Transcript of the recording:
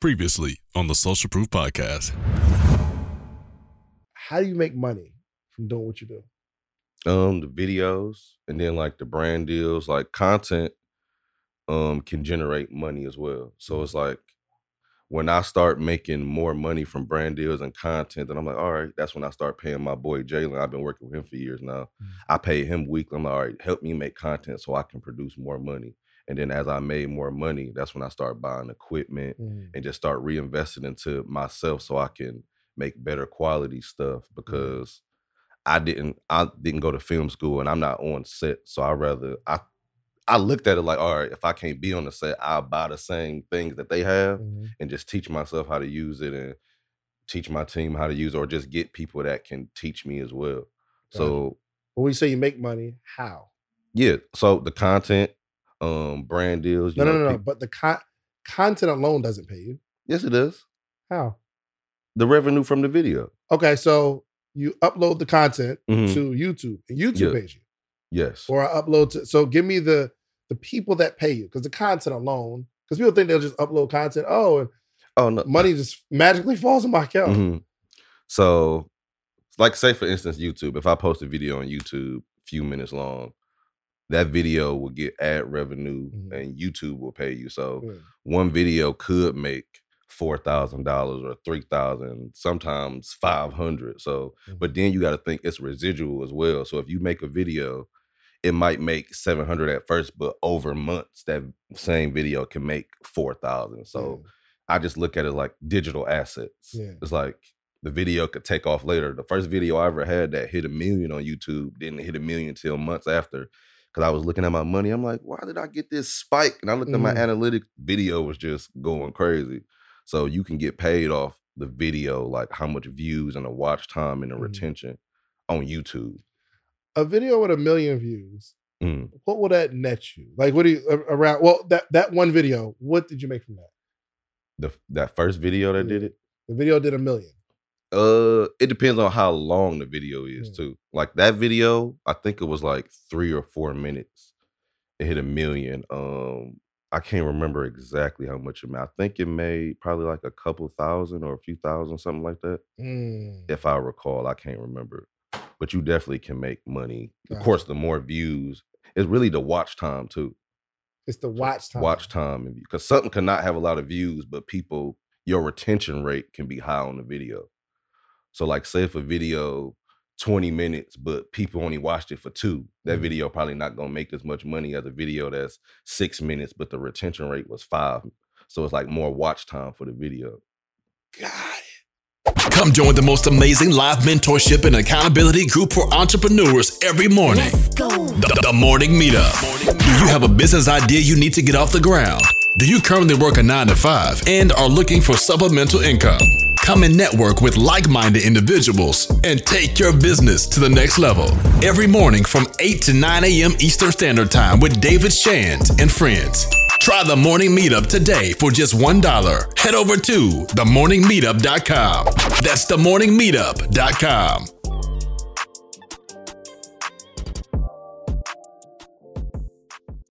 Previously on the Social Proof Podcast. How do you make money from doing what you do? um the videos and then like the brand deals like content um can generate money as well so it's like when i start making more money from brand deals and content then i'm like all right that's when i start paying my boy jalen i've been working with him for years now Mm. i pay him weekly i'm like all right help me make content so i can produce more money and then as i made more money that's when i start buying equipment and just start reinvesting into myself so I can make better quality stuff because I didn't I didn't go to film school and I'm not on set. So I rather I I looked at it like, all right, if I can't be on the set, I'll buy the same things that they have Mhm. and just teach myself how to use it and teach my team how to use it or just get people that can teach me as well. So But when you say you make money, how? yeah, so the content, um, brand deals, you No, no, know, no, no. peop- But the con- content alone doesn't pay you. yes, it does. How? The revenue from the video. Okay, so you upload the content Mhm. to YouTube, and YouTube Yeah. pays you, Yes. or I upload to. So give me the the people that pay you, because the content alone, because people think they'll just upload content. Oh, and oh no. money just magically falls in my account. Mhm. So, like, say for instance, YouTube. If I post a video on YouTube, a few minutes long, that video will get ad revenue, Mhm. and YouTube will pay you. So, Mm. one video could make four thousand dollars or three thousand, sometimes five hundred. So, Mhm. but then you got to think it's residual as well. So, if you make a video, it might make seven hundred at first, but over months, that same video can make four thousand. So. I just look at it like digital assets. Yeah. It's like the video could take off later. The first video I ever had that hit a million on YouTube didn't hit a million till months after. Cause I was looking at my money. I'm like, why did I get this spike? And I looked at my Mhm. analytics video was just going crazy. So you can get paid off the video, like how much views and the watch time and the Mhm. retention on YouTube. a video with a million views. Mm. What will that net you? Like, what do you around? Well, that that one video, what did you make from that? The that first video that did it, The video did a million. Uh, it depends on how long the video is too. Like that video, I think it was like three or four minutes. It hit a million. Um, I can't remember exactly how much it made. I think it made probably like a couple thousand or a few thousand, something like that. Mm. If I recall, I can't remember. But you definitely can make money. Of course, the more views, it's really the watch time too. It's the watch time. Watch time, because something cannot have a lot of views, but people, your retention rate can be high on the video. So, like, say if a video 20 minutes, but people only watched it for two, that Mhm. video probably not gonna make as much money as a video that's six minutes, but the retention rate was five. So it's like more watch time for the video. Got it. Come join the most amazing live mentorship and accountability group for entrepreneurs every morning. Let's go. The, the Morning Meetup. Do you have a business idea you need to get off the ground? Do you currently work a 9 to 5 and are looking for supplemental income? Come and network with like minded individuals and take your business to the next level. Every morning from 8 to 9 a.m. Eastern Standard Time with David Shands and friends. Try the morning meetup today for just $1. Head over to themorningmeetup.com. That's themorningmeetup.com.